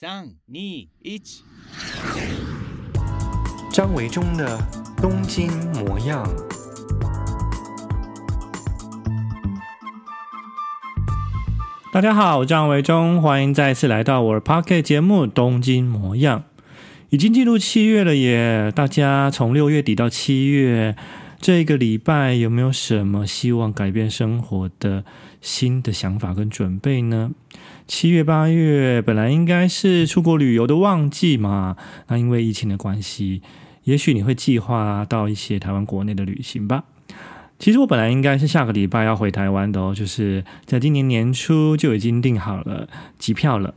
三、二、一，张维中的东京模样。大家好，我张维中，欢迎再次来到我的 Podcast 节目《东京模样》。已经进入七月了耶！大家从六月底到七月这个礼拜，有没有什么希望改变生活的新的想法跟准备呢？七月八月本来应该是出国旅游的旺季嘛，那因为疫情的关系，也许你会计划到一些台湾国内的旅行吧。其实我本来应该是下个礼拜要回台湾的哦，就是在今年年初就已经订好了机票了，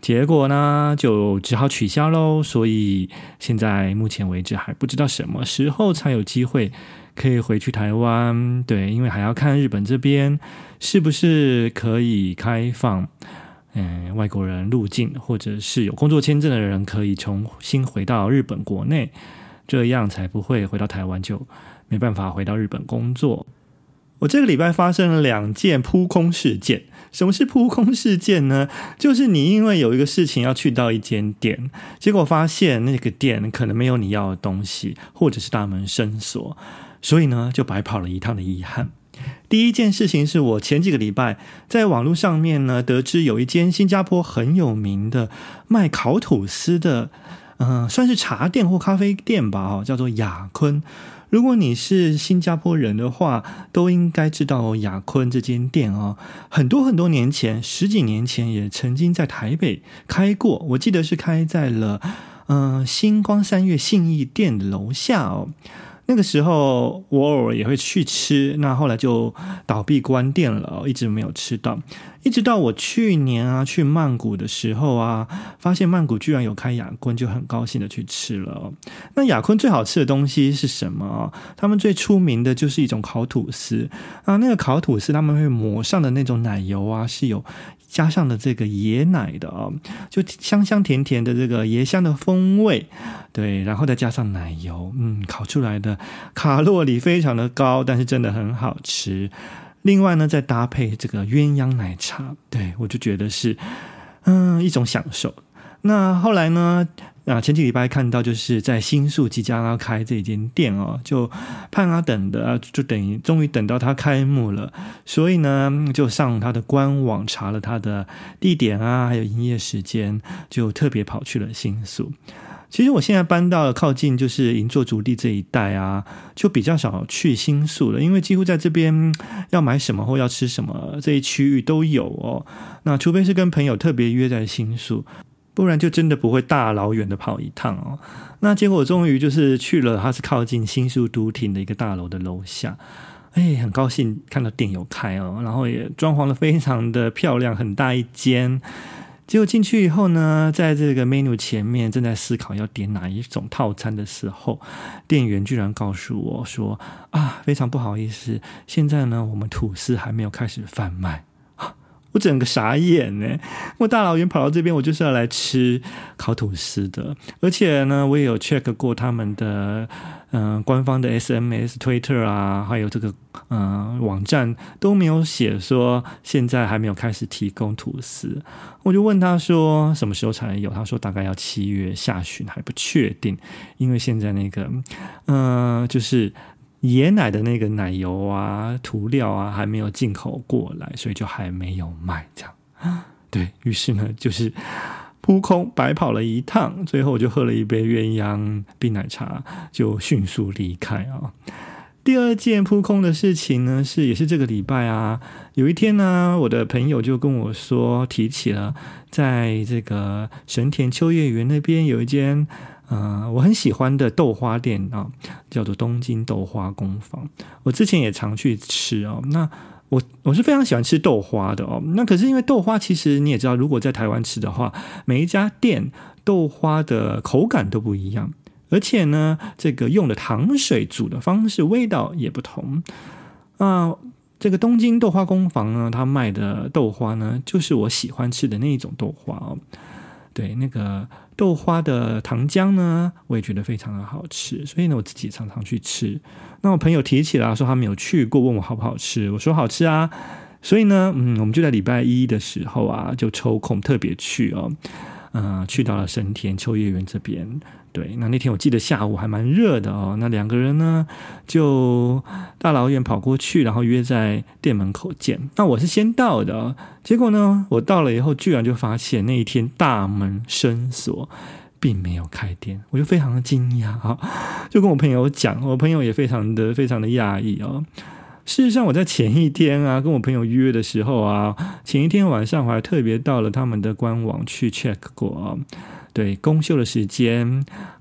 结果呢就只好取消喽。所以现在目前为止还不知道什么时候才有机会可以回去台湾。对，因为还要看日本这边是不是可以开放。嗯，外国人入境或者是有工作签证的人可以重新回到日本国内，这样才不会回到台湾就没办法回到日本工作。我这个礼拜发生了两件扑空事件。什么是扑空事件呢？就是你因为有一个事情要去到一间店，结果发现那个店可能没有你要的东西，或者是大门深锁，所以呢就白跑了一趟的遗憾。第一件事情是我前几个礼拜在网络上面呢，得知有一间新加坡很有名的卖烤吐司的，嗯、算是茶店或咖啡店吧，哦，叫做雅坤。如果你是新加坡人的话，都应该知道雅坤这间店哦。很多很多年前，十几年前也曾经在台北开过，我记得是开在了嗯、呃、新光三月信义店的楼下哦。那个时候我偶尔也会去吃，那后来就倒闭关店了，一直没有吃到。一直到我去年啊去曼谷的时候啊，发现曼谷居然有开雅坤，就很高兴的去吃了。那雅坤最好吃的东西是什么？他们最出名的就是一种烤吐司啊，那个烤吐司他们会抹上的那种奶油啊，是有。加上了这个椰奶的啊，就香香甜甜的这个椰香的风味，对，然后再加上奶油，嗯，烤出来的卡路里非常的高，但是真的很好吃。另外呢，再搭配这个鸳鸯奶茶，对，我就觉得是嗯一种享受。那后来呢？那，前几礼拜看到就是在新宿即将要开这间店哦，就盼啊等的，就等于终于等到它开幕了，所以呢，就上他的官网查了他的地点啊，还有营业时间，就特别跑去了新宿。其实我现在搬到靠近就是银座竹地这一带啊，就比较少去新宿了，因为几乎在这边要买什么或要吃什么这一区域都有哦。那除非是跟朋友特别约在新宿。不然就真的不会大老远的跑一趟哦。那结果终于就是去了，它是靠近新宿都厅的一个大楼的楼下，哎，很高兴看到店有开哦，然后也装潢的非常的漂亮，很大一间。结果进去以后呢，在这个 menu 前面正在思考要点哪一种套餐的时候，店员居然告诉我说：“啊，非常不好意思，现在呢，我们吐司还没有开始贩卖。”我整个傻眼呢！我大老远跑到这边，我就是要来吃烤吐司的。而且呢，我也有 check 过他们的嗯、官方的 SMS、Twitter 啊，还有这个嗯、网站都没有写说现在还没有开始提供吐司。我就问他说什么时候才能有？他说大概要七月下旬，还不确定，因为现在那个嗯、就是。椰奶的那个奶油啊，涂料啊，还没有进口过来，所以就还没有卖。这样，对，于是呢，就是扑空白跑了一趟。最后我就喝了一杯鸳鸯冰奶茶，就迅速离开啊。第二件扑空的事情呢，是也是这个礼拜啊，有一天呢，我的朋友就跟我说，提起了在这个神田秋叶原那边有一间。嗯、我很喜欢的豆花店啊，叫做东京豆花工坊。我之前也常去吃哦。那我我是非常喜欢吃豆花的哦。那可是因为豆花，其实你也知道，如果在台湾吃的话，每一家店豆花的口感都不一样，而且呢，这个用的糖水煮的方式、味道也不同。啊、这个东京豆花工坊呢，它卖的豆花呢，就是我喜欢吃的那一种豆花哦。对，那个豆花的糖浆呢，我也觉得非常的好吃，所以呢，我自己常常去吃。那我朋友提起来说他没有去过，问我好不好吃，我说好吃啊。所以呢，嗯，我们就在礼拜一的时候啊，就抽空特别去哦。嗯、去到了神田秋叶原这边。对，那那天我记得下午还蛮热的哦。那两个人呢，就大老远跑过去，然后约在店门口见。那我是先到的，结果呢，我到了以后，居然就发现那一天大门深锁，并没有开店，我就非常的惊讶啊，就跟我朋友讲，我朋友也非常的非常的讶异哦。事实上，我在前一天啊，跟我朋友约的时候啊，前一天晚上我还特别到了他们的官网去 check 过。对，公休的时间，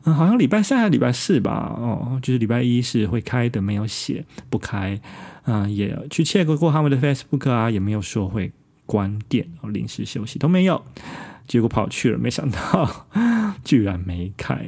嗯，好像礼拜三还礼拜四吧？哦，就是礼拜一是会开的，没有写不开。嗯，也去 check 过他们的 Facebook 啊，也没有说会关店，临时休息都没有。结果跑去了，没想到 居然没开。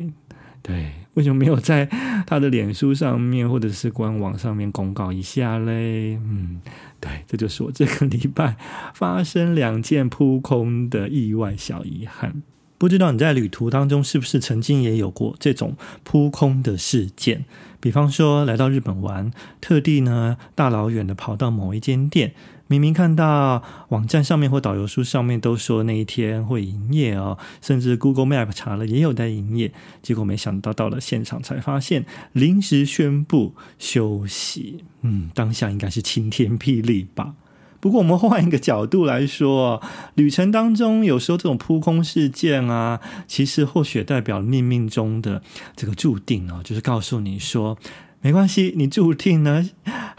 对，为什么没有在他的脸书上面或者是官网上面公告一下嘞？嗯，对，这就是我这个礼拜发生两件扑空的意外小遗憾。不知道你在旅途当中是不是曾经也有过这种扑空的事件？比方说来到日本玩，特地呢大老远的跑到某一间店，明明看到网站上面或导游书上面都说那一天会营业哦，甚至 Google Map 查了也有在营业，结果没想到到了现场才发现临时宣布休息。嗯，当下应该是晴天霹雳吧。不过，我们换一个角度来说，旅程当中有时候这种扑空事件啊，其实或许代表命运中的这个注定哦，就是告诉你说，没关系，你注定呢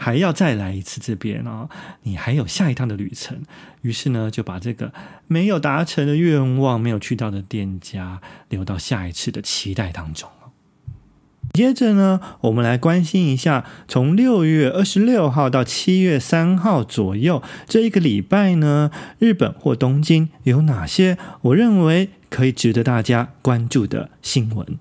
还要再来一次这边哦，你还有下一趟的旅程。于是呢，就把这个没有达成的愿望、没有去到的店家，留到下一次的期待当中。接着呢，我们来关心一下，从六月二十六号到七月三号左右这一个礼拜呢，日本或东京有哪些我认为可以值得大家关注的新闻。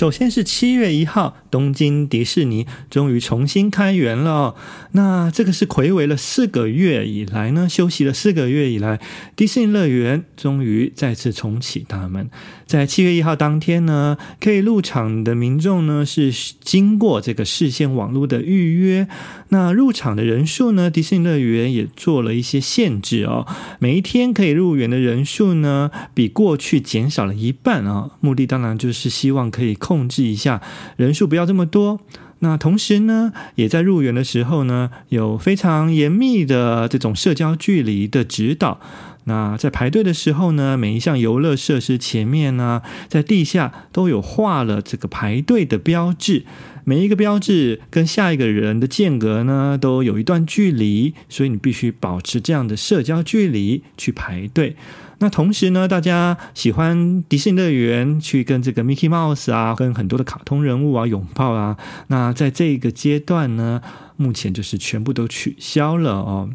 首先是七月一号，东京迪士尼终于重新开园了。那这个是睽违了四个月以来呢，休息了四个月以来，迪士尼乐园终于再次重启大门。在七月一号当天呢，可以入场的民众呢是经过这个事先网络的预约。那入场的人数呢，迪士尼乐园也做了一些限制哦。每一天可以入园的人数呢，比过去减少了一半啊、目的当然就是希望可以控制一下人数，不要要这么多。那同时呢，也在入园的时候呢，有非常严密的这种社交距离的指导。那在排队的时候呢，每一项游乐设施前面呢，在地下都有画了这个排队的标志，每一个标志跟下一个人的间隔呢，都有一段距离，所以你必须保持这样的社交距离去排队。那同时呢，大家喜欢迪士尼乐园，去跟这个 Mickey Mouse 啊，跟很多的卡通人物啊拥抱啊。那在这个阶段呢，目前就是全部都取消了哦。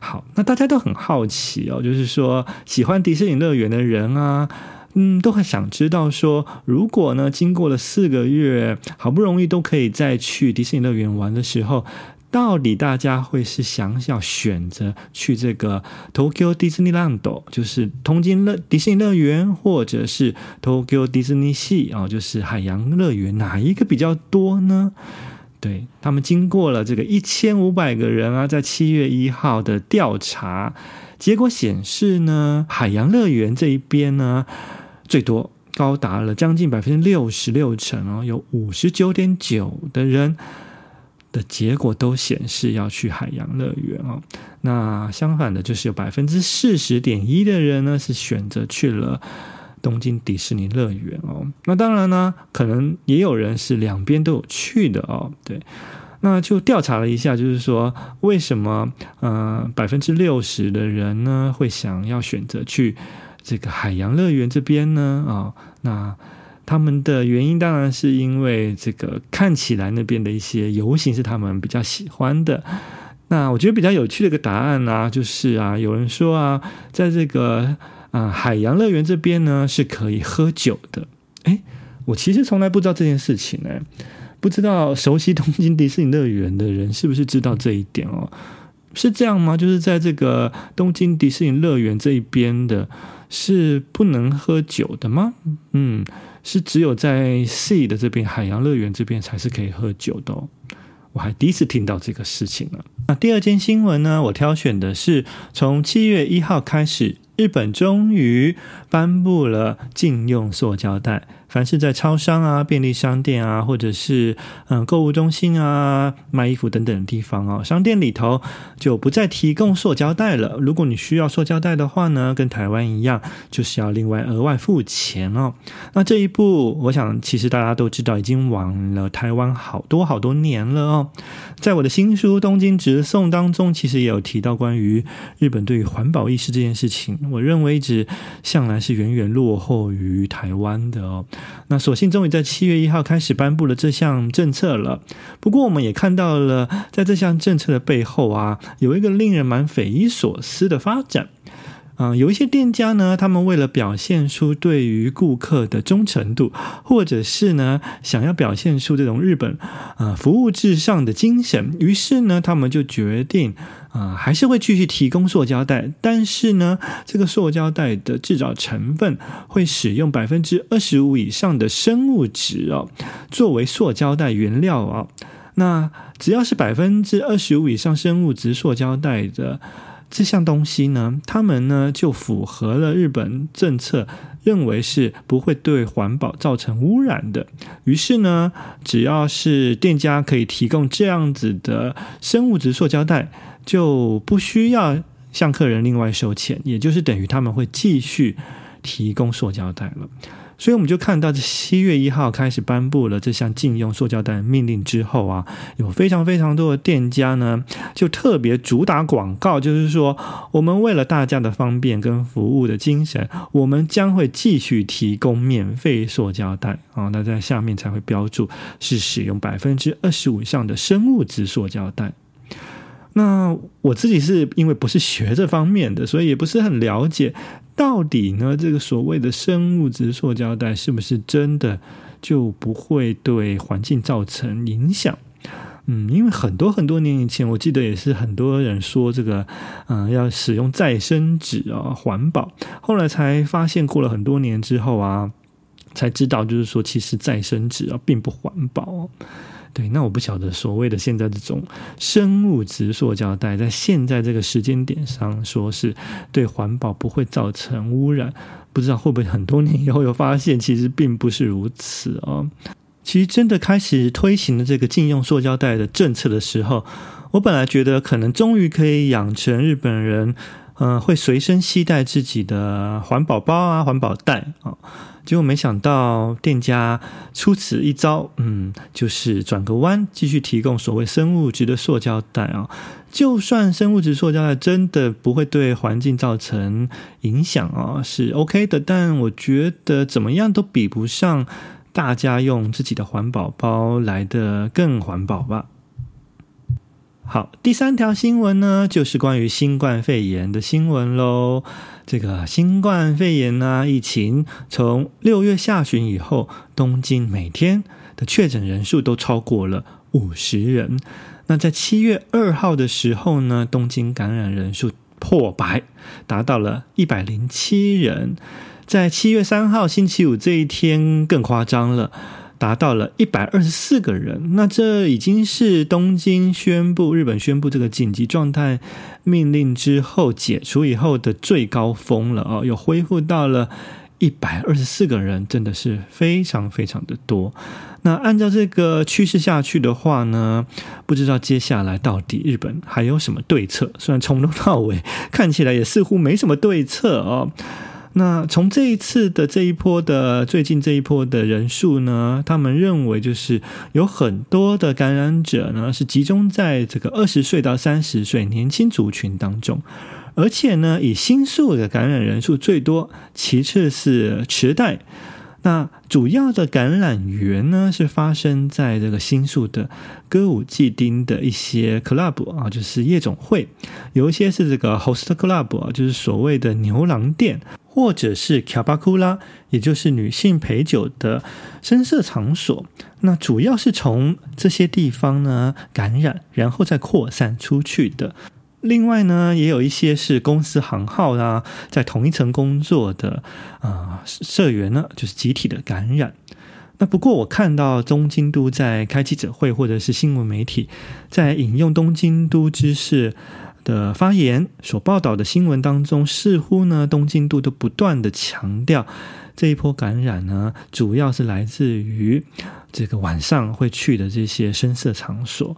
好，那大家都很好奇哦，就是说喜欢迪士尼乐园的人啊，嗯，都很想知道说，如果呢，经过了四个月，好不容易都可以再去迪士尼乐园玩的时候。到底大家会是想要选择去这个 Tokyo Disneyland，就是东京乐迪士尼乐园，或者是 Tokyo Disney Sea 啊，就是海洋乐园，哪一个比较多呢？对，他们经过了这个一千五百个人啊，在七月一号的调查结果显示呢，海洋乐园这一边呢最多高达了将近百分之六十六成哦，有五十九点九的人。的结果都显示要去海洋乐园哦，那相反的，就是有百分之四十点一的人呢是选择去了东京迪士尼乐园哦。那当然呢，可能也有人是两边都有去的哦。对，那就调查了一下，就是说为什么呃百分之六十的人呢会想要选择去这个海洋乐园这边呢？啊、哦，那。他们的原因当然是因为这个看起来那边的一些游行是他们比较喜欢的。那我觉得比较有趣的一个答案呢、啊，就是啊，有人说啊，在这个啊海洋乐园这边呢是可以喝酒的。诶，我其实从来不知道这件事情诶，不知道熟悉东京迪士尼乐园的人是不是知道这一点哦？是这样吗？就是在这个东京迪士尼乐园这一边的，是不能喝酒的吗？嗯。是只有在 C 的这边海洋乐园这边才是可以喝酒的哦。我还第一次听到这个事情呢。那第二件新闻呢，我挑选的是从七月一号开始，日本终于颁布了禁用塑胶袋。凡是在超商啊、便利商店啊，或者是嗯购物中心啊、卖衣服等等的地方哦，商店里头就不再提供塑胶袋了。如果你需要塑胶袋的话呢，跟台湾一样，就是要另外额外付钱哦。那这一步，我想其实大家都知道，已经晚了台湾好多好多年了哦。在我的新书《东京直送》当中，其实也有提到关于日本对于环保意识这件事情，我认为一直向来是远远落后于台湾的哦。那所幸终于在七月一号开始颁布了这项政策了。不过我们也看到了，在这项政策的背后啊，有一个令人蛮匪夷所思的发展。啊、呃，有一些店家呢，他们为了表现出对于顾客的忠诚度，或者是呢，想要表现出这种日本、呃、服务至上的精神，于是呢，他们就决定啊、还是会继续提供塑胶袋，但是呢，这个塑胶袋的制造成分会使用百分之二十五以上的生物质哦，作为塑胶袋原料、哦。那只要是百分之二十五以上生物质塑胶袋的。这项东西呢，他们呢就符合了日本政策，认为是不会对环保造成污染的。于是呢，只要是店家可以提供这样子的生物质塑胶袋，就不需要向客人另外收钱，也就是等于他们会继续提供塑胶袋了。所以我们就看到，这七月一号开始颁布了这项禁用塑胶袋命令之后啊，有非常非常多的店家呢，就特别主打广告，就是说，我们为了大家的方便跟服务的精神，我们将会继续提供免费塑胶袋啊。那在下面才会标注是使用百分之二十五以上的生物质塑胶袋。那我自己是因为不是学这方面的，所以也不是很了解。到底呢，这个所谓的生物质塑胶袋是不是真的就不会对环境造成影响？嗯，因为很多很多年以前，我记得也是很多人说这个，嗯、要使用再生纸啊，环保。后来才发现，过了很多年之后啊，才知道就是说，其实再生纸啊并不环保。对，那我不晓得所谓的现在这种生物质塑胶袋，在现在这个时间点上，说是对环保不会造成污染，不知道会不会很多年以后又发现，其实并不是如此哦。其实真的开始推行了这个禁用塑胶袋的政策的时候，我本来觉得可能终于可以养成日本人，嗯、会随身携带自己的环保包啊、环保袋啊。结果没想到店家出此一招，嗯，就是转个弯，继续提供所谓生物质的塑胶袋啊。就算生物质塑胶袋真的不会对环境造成影响啊，是 OK 的。但我觉得怎么样都比不上大家用自己的环保包来的更环保吧。好，第三条新闻呢，就是关于新冠肺炎的新闻喽。这个新冠肺炎呢、啊，疫情从六月下旬以后，东京每天的确诊人数都超过了五十人。那在七月二号的时候呢，东京感染人数破百，达到了一百零七人。在七月三号星期五这一天更夸张了。达到了一百二十四个人，那这已经是东京宣布日本宣布这个紧急状态命令之后解除以后的最高峰了哦，又恢复到了一百二十四个人，真的是非常非常的多。那按照这个趋势下去的话呢，不知道接下来到底日本还有什么对策？虽然从头到尾看起来也似乎没什么对策哦。那从这一次的这一波的最近这一波的人数呢，他们认为就是有很多的感染者呢是集中在这个二十岁到三十岁年轻族群当中，而且呢以新宿的感染人数最多，其次是池袋。那主要的感染源呢，是发生在这个新宿的歌舞伎町的一些 club 啊，就是夜总会，有一些是这个 host club 啊，就是所谓的牛郎店，或者是卡巴库拉也就是女性陪酒的声色场所。那主要是从这些地方呢感染，然后再扩散出去的。另外呢，也有一些是公司行号啊，在同一层工作的啊、呃、社员呢，就是集体的感染。那不过我看到东京都在开记者会或者是新闻媒体在引用东京都知事的发言所报道的新闻当中，似乎呢东京都都不断的强调这一波感染呢，主要是来自于这个晚上会去的这些声色场所。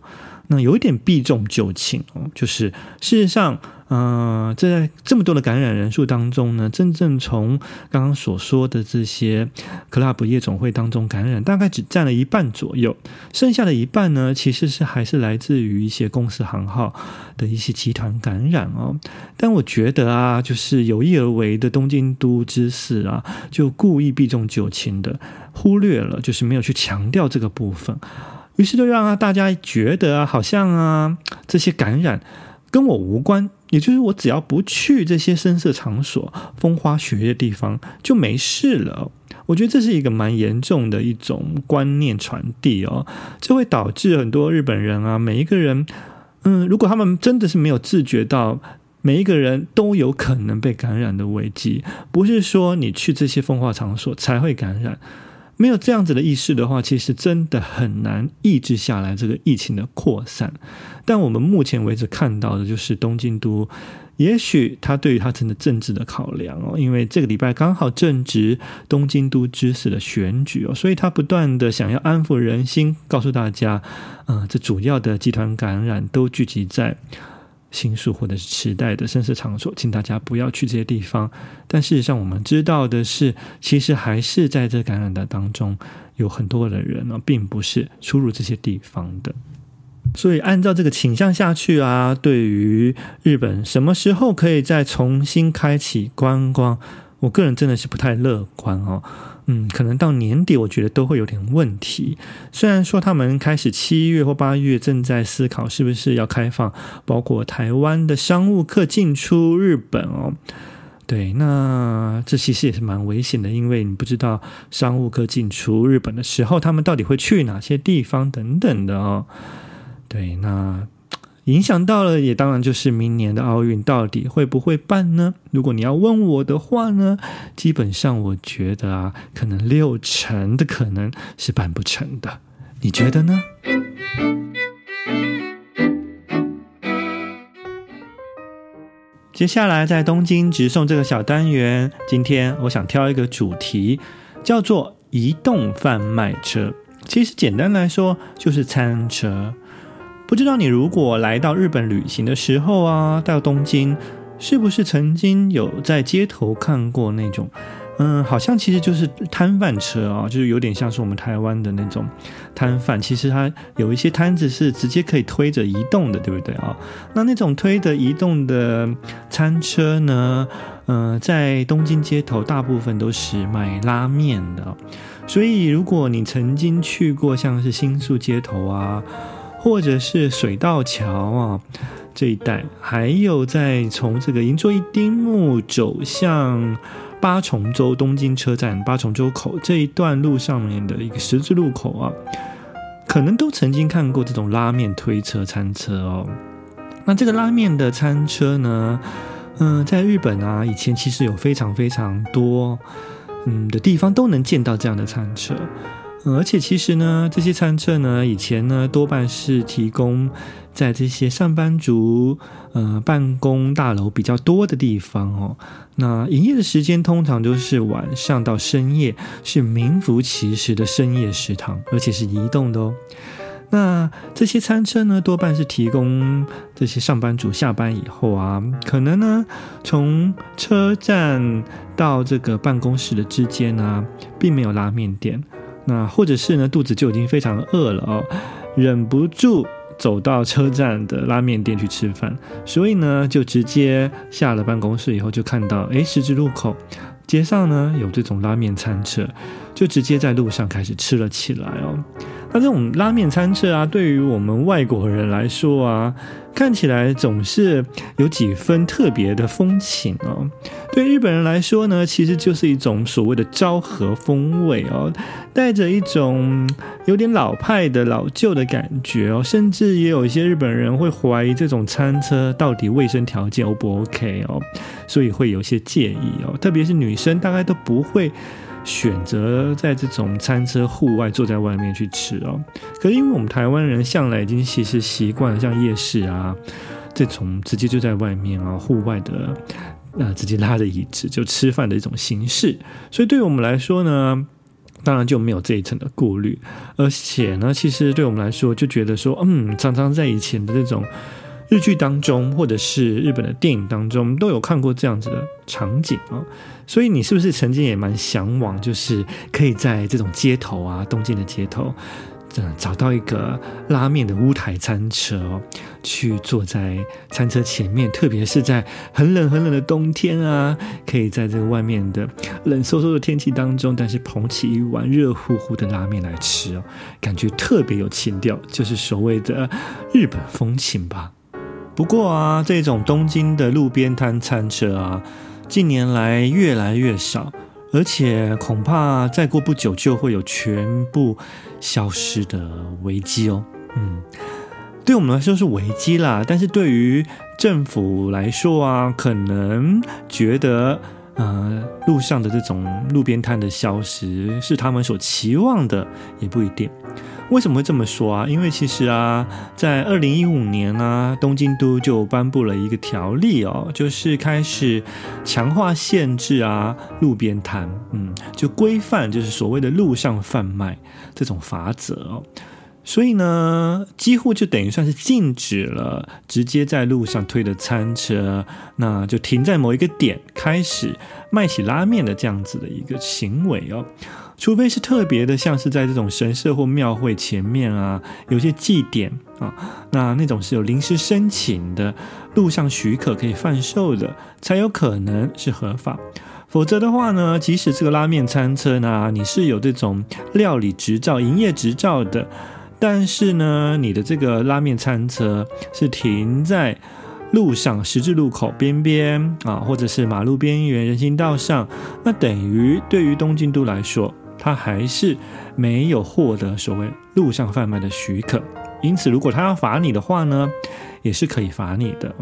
那有一点避重就轻哦，就是事实上，呃，在这么多的感染人数当中呢，真正从刚刚所说的这些 club 夜总会当中感染，大概只占了一半左右，剩下的一半呢，其实是还是来自于一些公司行号的一些集团感染哦。但我觉得啊，就是有意而为的东京都知事啊，就故意避重就轻的忽略了，就是没有去强调这个部分。于是就让大家觉得，好像啊，这些感染跟我无关，也就是我只要不去这些声色场所、风花雪月的地方就没事了。我觉得这是一个蛮严重的一种观念传递哦，这会导致很多日本人啊，每一个人，嗯，如果他们真的是没有自觉到每一个人都有可能被感染的危机，不是说你去这些风化场所才会感染。没有这样子的意识的话，其实真的很难抑制下来这个疫情的扩散。但我们目前为止看到的就是东京都，也许他对于他真的政治的考量哦，因为这个礼拜刚好正值东京都知事的选举哦，所以他不断的想要安抚人心，告诉大家，呃，这主要的集团感染都聚集在。新宿或者是池袋的声色场所，请大家不要去这些地方。但事实上，我们知道的是，其实还是在这感染的当中，有很多的人呢，并不是出入这些地方的。所以，按照这个倾向下去啊，对于日本什么时候可以再重新开启观光，我个人真的是不太乐观哦。嗯，可能到年底，我觉得都会有点问题。虽然说他们开始七月或八月正在思考是不是要开放，包括台湾的商务客进出日本哦。对，那这其实也是蛮危险的，因为你不知道商务客进出日本的时候，他们到底会去哪些地方等等的哦。对，那。影响到了，也当然就是明年的奥运到底会不会办呢？如果你要问我的话呢，基本上我觉得啊，可能六成的可能是办不成的。你觉得呢？接下来在东京直送这个小单元，今天我想挑一个主题，叫做移动贩卖车。其实简单来说，就是餐车。不知道你如果来到日本旅行的时候啊，到东京，是不是曾经有在街头看过那种，嗯，好像其实就是摊贩车啊，就是有点像是我们台湾的那种摊贩。其实它有一些摊子是直接可以推着移动的，对不对啊？那那种推着移动的餐车呢，嗯，在东京街头大部分都是卖拉面的。所以如果你曾经去过像是新宿街头啊，或者是水道桥啊这一带，还有在从这个银座一丁目走向八重洲东京车站八重洲口这一段路上面的一个十字路口啊，可能都曾经看过这种拉面推车餐车哦。那这个拉面的餐车呢，嗯、在日本啊，以前其实有非常非常多嗯的地方都能见到这样的餐车。而且其实呢，这些餐车呢，以前呢多半是提供在这些上班族呃办公大楼比较多的地方哦。那营业的时间通常都是晚上到深夜，是名副其实的深夜食堂，而且是移动的哦。那这些餐车呢，多半是提供这些上班族下班以后啊，可能呢从车站到这个办公室的之间呢，并没有拉面店。那或者是呢，肚子就已经非常饿了哦，忍不住走到车站的拉面店去吃饭，所以呢，就直接下了办公室以后，就看到哎，十字路口街上呢有这种拉面餐车，就直接在路上开始吃了起来哦。那这种拉面餐车啊，对于我们外国人来说啊，看起来总是有几分特别的风情哦。对日本人来说呢，其实就是一种所谓的昭和风味哦，带着一种有点老派的老旧的感觉哦，甚至也有一些日本人会怀疑这种餐车到底卫生条件 O 不 OK 哦，所以会有些介意哦，特别是女生大概都不会。选择在这种餐车户外坐在外面去吃哦。可是因为我们台湾人向来已经其实习惯了像夜市啊这种直接就在外面啊户外的呃直接拉着椅子就吃饭的一种形式，所以对于我们来说呢，当然就没有这一层的顾虑。而且呢，其实对我们来说就觉得说，嗯，常常在以前的这种。日剧当中，或者是日本的电影当中，都有看过这样子的场景啊。所以你是不是曾经也蛮向往，就是可以在这种街头啊，东京的街头，嗯，找到一个拉面的屋台餐车，去坐在餐车前面，特别是在很冷很冷的冬天啊，可以在这个外面的冷飕飕的天气当中，但是捧起一碗热乎乎的拉面来吃哦，感觉特别有情调，就是所谓的日本风情吧。不过啊，这种东京的路边摊餐车啊，近年来越来越少，而且恐怕再过不久就会有全部消失的危机哦。嗯，对我们来说是危机啦，但是对于政府来说啊，可能觉得呃，路上的这种路边摊的消失是他们所期望的，也不一定。为什么会这么说啊？因为其实啊，在二零一五年呢、啊，东京都就颁布了一个条例哦，就是开始强化限制啊，路边摊，嗯，就规范就是所谓的路上贩卖这种法则哦。所以呢，几乎就等于算是禁止了直接在路上推的餐车，那就停在某一个点开始卖起拉面的这样子的一个行为哦。除非是特别的，像是在这种神社或庙会前面啊，有些祭典啊，那那种是有临时申请的路上许可可以贩售的，才有可能是合法。否则的话呢，即使这个拉面餐车呢，你是有这种料理执照、营业执照的，但是呢，你的这个拉面餐车是停在路上十字路口边边啊，或者是马路边缘、人行道上，那等于对于东京都来说。他还是没有获得所谓路上贩卖的许可，因此，如果他要罚你的话呢，也是可以罚你的。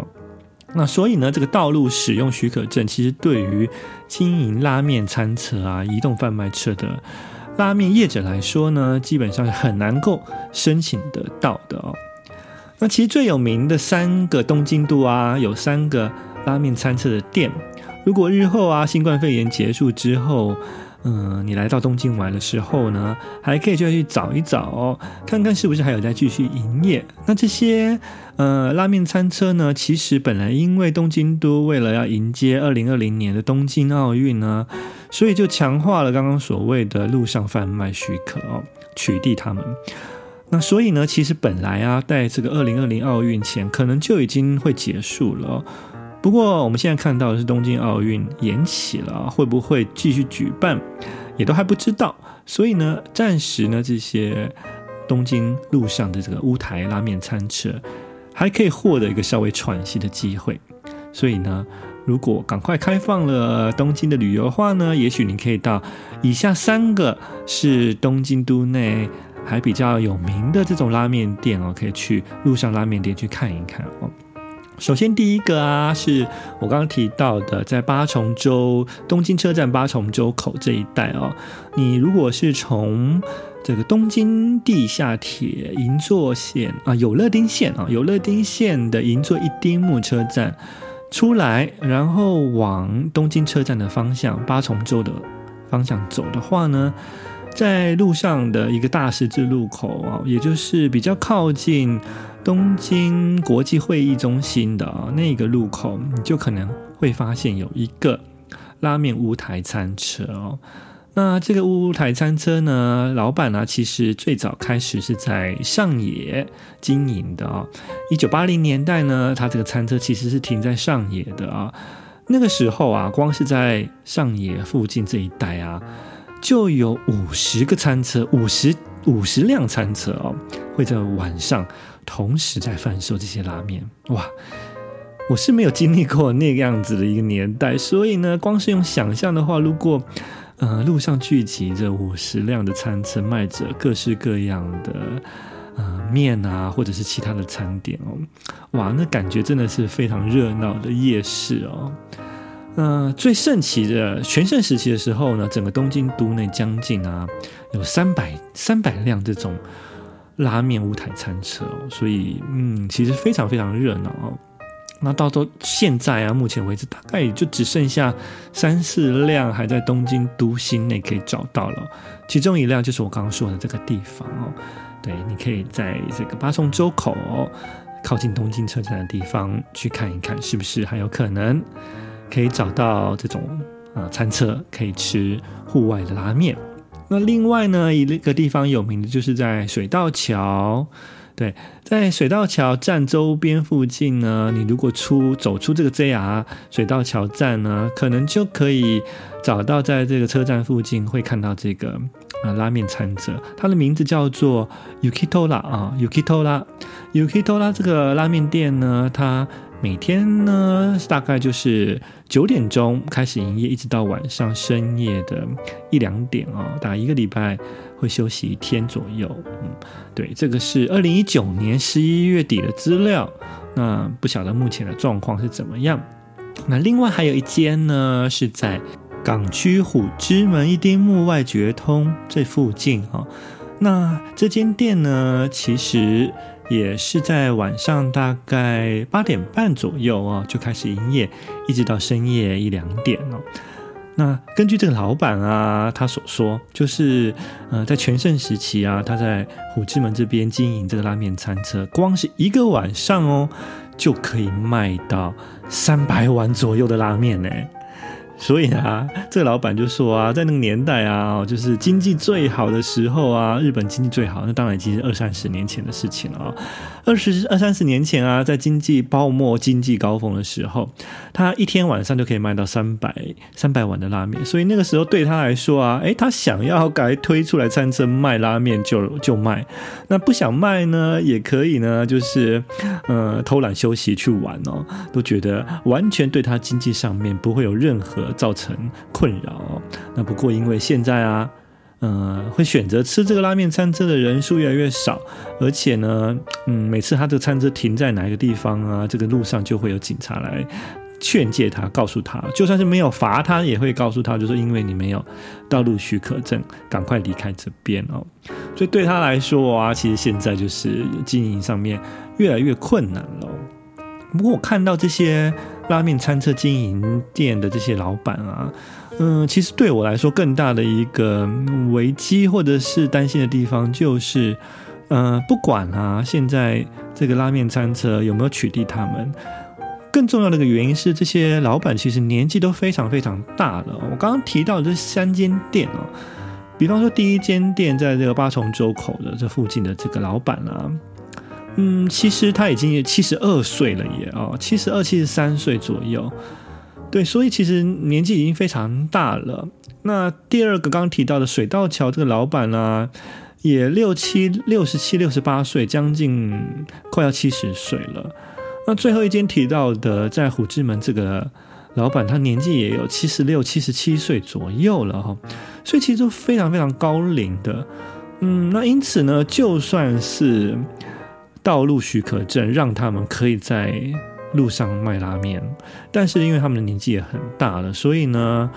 那所以呢，这个道路使用许可证其实对于经营拉面餐车啊、移动贩卖车的拉面业者来说呢，基本上是很难够申请得到的哦。那其实最有名的三个东京都啊，有三个拉面餐车的店。如果日后啊，新冠肺炎结束之后，嗯，你来到东京玩的时候呢，还可以就去找一找哦，看看是不是还有在继续营业。那这些呃拉面餐车呢，其实本来因为东京都为了要迎接二零二零年的东京奥运呢，所以就强化了刚刚所谓的路上贩卖许可哦，取缔他们。那所以呢，其实本来啊，在这个二零二零奥运前，可能就已经会结束了。不过，我们现在看到的是东京奥运延期了，会不会继续举办，也都还不知道。所以呢，暂时呢，这些东京路上的这个乌台拉面餐车还可以获得一个稍微喘息的机会。所以呢，如果赶快开放了东京的旅游的话呢，也许你可以到以下三个是东京都内还比较有名的这种拉面店哦，可以去路上拉面店去看一看哦。首先，第一个啊，是我刚刚提到的，在八重洲东京车站八重洲口这一带哦。你如果是从这个东京地下铁银座线啊，有乐町线啊，有乐町线的银座一丁目车站出来，然后往东京车站的方向八重洲的方向走的话呢，在路上的一个大十字路口啊，也就是比较靠近。东京国际会议中心的那个路口，你就可能会发现有一个拉面屋台餐车哦。那这个屋台餐车呢，老板呢，其实最早开始是在上野经营的啊。一九八零年代呢，他这个餐车其实是停在上野的啊。那个时候啊，光是在上野附近这一带啊，就有五十个餐车，五十五十辆餐车哦，会在晚上。同时在贩售这些拉面，哇！我是没有经历过那个样子的一个年代，所以呢，光是用想象的话，如果呃路上聚集着五十辆的餐车，卖着各式各样的呃面啊，或者是其他的餐点哦，哇，那感觉真的是非常热闹的夜市哦。呃，最盛期的全盛时期的时候呢，整个东京都内将近啊有三百三百辆这种拉面屋台餐车哦，所以嗯，其实非常非常热闹哦。那到到现在啊，目前为止大概也就只剩下三四辆还在东京都心内可以找到了，其中一辆就是我刚刚说的这个地方哦。对，你可以在这个八重洲口靠近东京车站的地方去看一看，是不是还有可能可以找到这种啊餐车可以吃户外的拉面。那另外呢，一个地方有名的就是在水道桥。对，在水道桥站周边附近呢，你如果出走出这个 JR 水道桥站呢，可能就可以找到在这个车站附近会看到这个啊拉面餐车，它的名字叫做 Yukitora 啊 Yukitora Yukitora 这个拉面店呢，它每天呢大概就是九点钟开始营业，一直到晚上深夜的一两点哦，大概一个礼拜。会休息一天左右，嗯，对，这个是二零一九年十一月底的资料，那不晓得目前的状况是怎么样。那另外还有一间呢，是在港区虎之门一丁目外绝通这附近哈。那这间店呢，其实也是在晚上大概八点半左右啊就开始营业，一直到深夜一两点哦。那根据这个老板啊，他所说，就是呃，在全盛时期啊，他在虎之门这边经营这个拉面餐车，光是一个晚上哦，就可以卖到三百碗左右的拉面呢。所以啊，这个老板就说啊，在那个年代啊，就是经济最好的时候啊，日本经济最好，那当然已经是二三十年前的事情了啊。二十二三十年前啊，在经济泡沫、经济高峰的时候，他一天晚上就可以卖到三百三百碗的拉面。所以那个时候对他来说啊，诶，他想要改推出来餐车卖拉面就就卖，那不想卖呢，也可以呢，就是呃偷懒休息去玩哦，都觉得完全对他经济上面不会有任何。造成困扰。那不过因为现在啊，呃，会选择吃这个拉面餐车的人数越来越少，而且呢，嗯，每次他这个餐车停在哪一个地方啊，这个路上就会有警察来劝诫他，告诉他，就算是没有罚他，也会告诉他，就是因为你没有道路许可证，赶快离开这边哦。所以对他来说啊，其实现在就是经营上面越来越困难了。不过我看到这些。拉面餐车经营店的这些老板啊，嗯，其实对我来说更大的一个危机或者是担心的地方，就是，呃，不管啊，现在这个拉面餐车有没有取缔他们，更重要的一个原因是，这些老板其实年纪都非常非常大了。我刚刚提到的这三间店哦，比方说第一间店在这个八重洲口的这附近的这个老板啊。嗯，其实他已经七十二岁了也哦，七十二、七十三岁左右，对，所以其实年纪已经非常大了。那第二个刚提到的水道桥这个老板呢、也六七、六十七、六十八岁，将近快要七十岁了。那最后一间提到的在虎之门这个老板，他年纪也有七十六、七十七岁左右了哈，所以其实都非常非常高龄的。嗯，那因此呢，就算是。道路许可证让他们可以在路上卖拉面，但是因为他们的年纪也很大了，所以呢，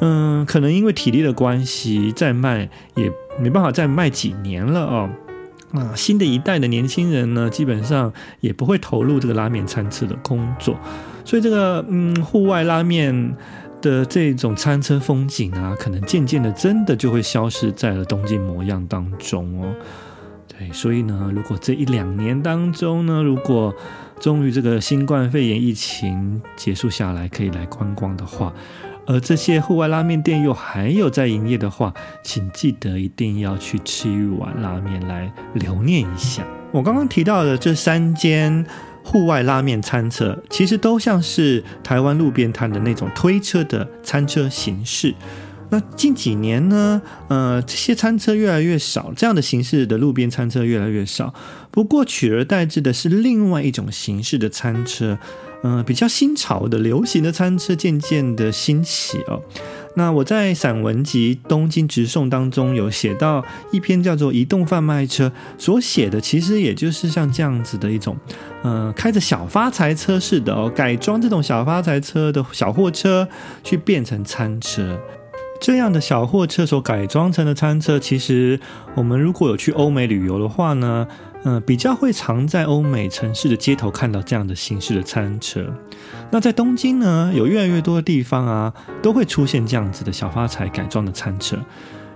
嗯，可能因为体力的关系，再卖也没办法再卖几年了哦。啊，新的一代的年轻人呢，基本上也不会投入这个拉面餐车的工作，所以这个嗯，户外拉面的这种餐车风景啊，可能渐渐的真的就会消失在了东京模样当中哦。对，所以呢，如果这一两年当中呢，如果终于这个新冠肺炎疫情结束下来，可以来观光的话，而这些户外拉面店又还有在营业的话，请记得一定要去吃一碗拉面来留念一下。我刚刚提到的这三间户外拉面餐车，其实都像是台湾路边摊的那种推车的餐车形式。那近几年呢，呃，这些餐车越来越少，这样的形式的路边餐车越来越少。不过取而代之的是另外一种形式的餐车，呃，比较新潮的、流行的餐车渐渐的兴起哦。那我在散文集《东京直送》当中有写到一篇叫做《移动贩卖车》，所写的其实也就是像这样子的一种，呃，开着小发财车似的哦，改装这种小发财车的小货车去变成餐车。这样的小货车所改装成的餐车，其实我们如果有去欧美旅游的话呢，嗯、比较会常在欧美城市的街头看到这样的形式的餐车。那在东京呢，有越来越多的地方啊，都会出现这样子的小发财改装的餐车，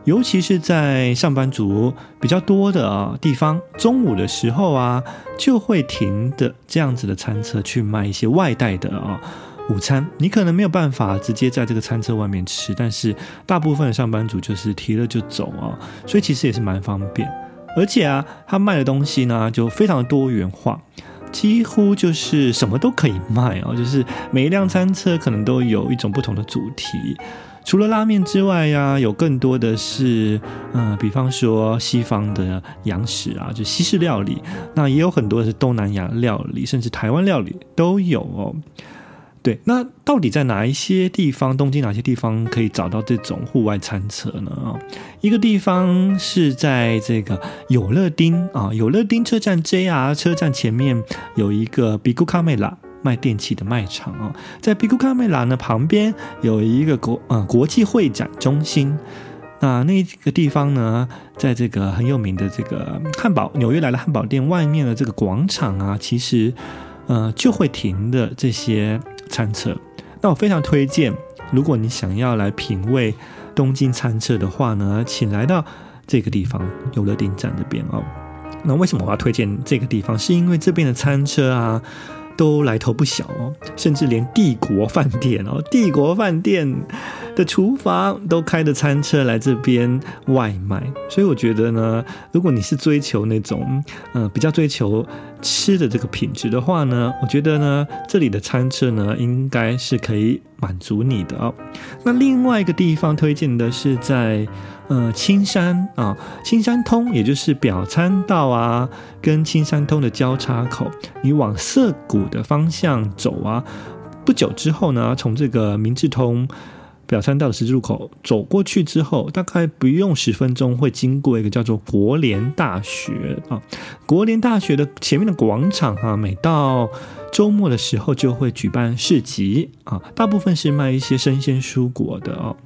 尤其是在上班族比较多的啊地方，中午的时候啊，就会停的这样子的餐车去卖一些外带的啊。午餐你可能没有办法直接在这个餐车外面吃，但是大部分的上班族就是提了就走啊，所以其实也是蛮方便。而且啊，他卖的东西呢就非常的多元化，几乎就是什么都可以卖哦，就是每一辆餐车可能都有一种不同的主题。除了拉面之外呀，有更多的是嗯、呃，比方说西方的洋食啊，就西式料理，那也有很多是东南亚料理，甚至台湾料理都有哦。对，那到底在哪一些地方，东京哪些地方可以找到这种户外餐车呢？啊一个地方是在这个有乐町啊，有乐町车站 JR 车站前面有一个 Bigu Camera 卖电器的卖场啊，在 Bigu Camera 呢旁边有一个国呃国际会展中心，那那个地方呢，在这个很有名的这个汉堡纽约来的汉堡店外面的这个广场啊，其实呃就会停的这些。餐车，那我非常推荐，如果你想要来品味东京餐车的话呢，请来到这个地方有乐町站这边哦。那为什么我要推荐这个地方？是因为这边的餐车啊。都来头不小哦，甚至连帝国饭店哦，帝国饭店的厨房都开着餐车来这边外卖，所以我觉得呢，如果你是追求那种呃比较追求吃的这个品质的话呢，我觉得呢这里的餐车呢应该是可以满足你的哦。那另外一个地方推荐的是在。呃，青山啊，青山通，也就是表参道啊，跟青山通的交叉口，你往涩谷的方向走啊，不久之后呢，从这个明治通表参道的十字路口走过去之后，大概不用十分钟，会经过一个叫做国联大学啊，国联大学的前面的广场啊，每到周末的时候就会举办市集啊，大部分是卖一些生鲜蔬果的哦。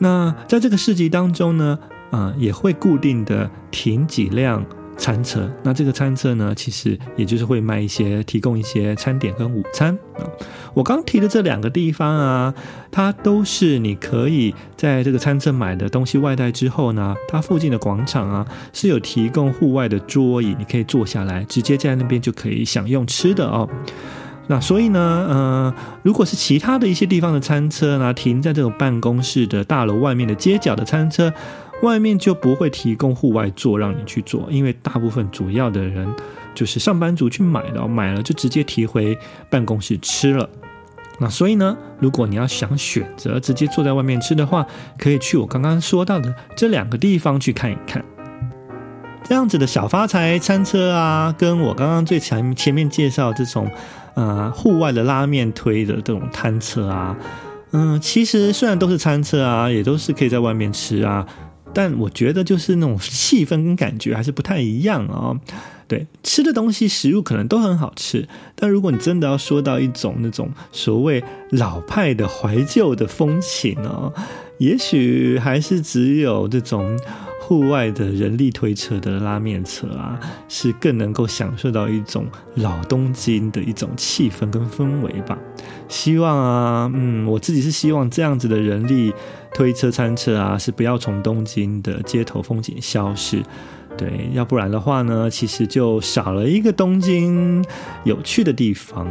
那在这个市集当中呢，啊、也会固定的停几辆餐车。那这个餐车呢，其实也就是会卖一些、提供一些餐点跟午餐啊。我刚提的这两个地方啊，它都是你可以在这个餐车买的东西外带之后呢，它附近的广场啊是有提供户外的桌椅，你可以坐下来，直接在那边就可以享用吃的哦。那所以呢，呃，如果是其他的一些地方的餐车呢，停在这种办公室的大楼外面的街角的餐车，外面就不会提供户外座让你去坐，因为大部分主要的人就是上班族去买的，买了就直接提回办公室吃了。那所以呢，如果你要想选择直接坐在外面吃的话，可以去我刚刚说到的这两个地方去看一看。这样子的小发财餐车啊，跟我刚刚最前前面介绍这种。呃，户外的拉面推的这种摊车啊，嗯，其实虽然都是餐车啊，也都是可以在外面吃啊，但我觉得就是那种气氛跟感觉还是不太一样哦。对，吃的东西食物可能都很好吃，但如果你真的要说到一种那种所谓老派的怀旧的风情哦，也许还是只有这种。户外的人力推车的拉面车啊，是更能够享受到一种老东京的一种气氛跟氛围吧。希望啊，嗯，我自己是希望这样子的人力推车餐车啊，是不要从东京的街头风景消失。对，要不然的话呢，其实就少了一个东京有趣的地方。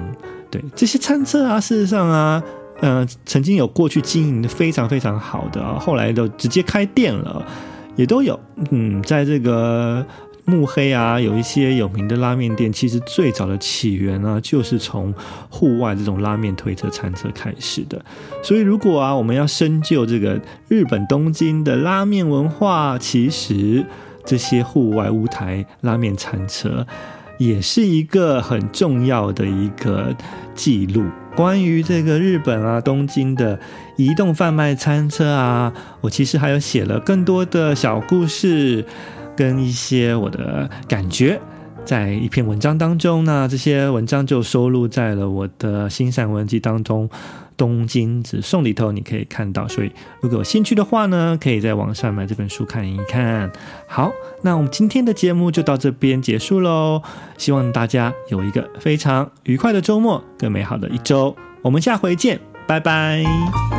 对，这些餐车啊，事实上啊，呃，曾经有过去经营的非常非常好的啊，后来都直接开店了。也都有，嗯，在这个目黑啊，有一些有名的拉面店，其实最早的起源呢，就是从户外这种拉面推车餐车开始的。所以，如果啊，我们要深究这个日本东京的拉面文化，其实这些户外屋台拉面餐车也是一个很重要的一个记录关于这个日本啊东京的移动贩卖餐车啊，我其实还有写了更多的小故事跟一些我的感觉。在一篇文章当中呢，这些文章就收录在了我的新散文集当中，《东京直送》里头，你可以看到。所以，如果有兴趣的话呢，可以在网上买这本书看一看。好，那我们今天的节目就到这边结束喽。希望大家有一个非常愉快的周末，更美好的一周。我们下回见，拜拜。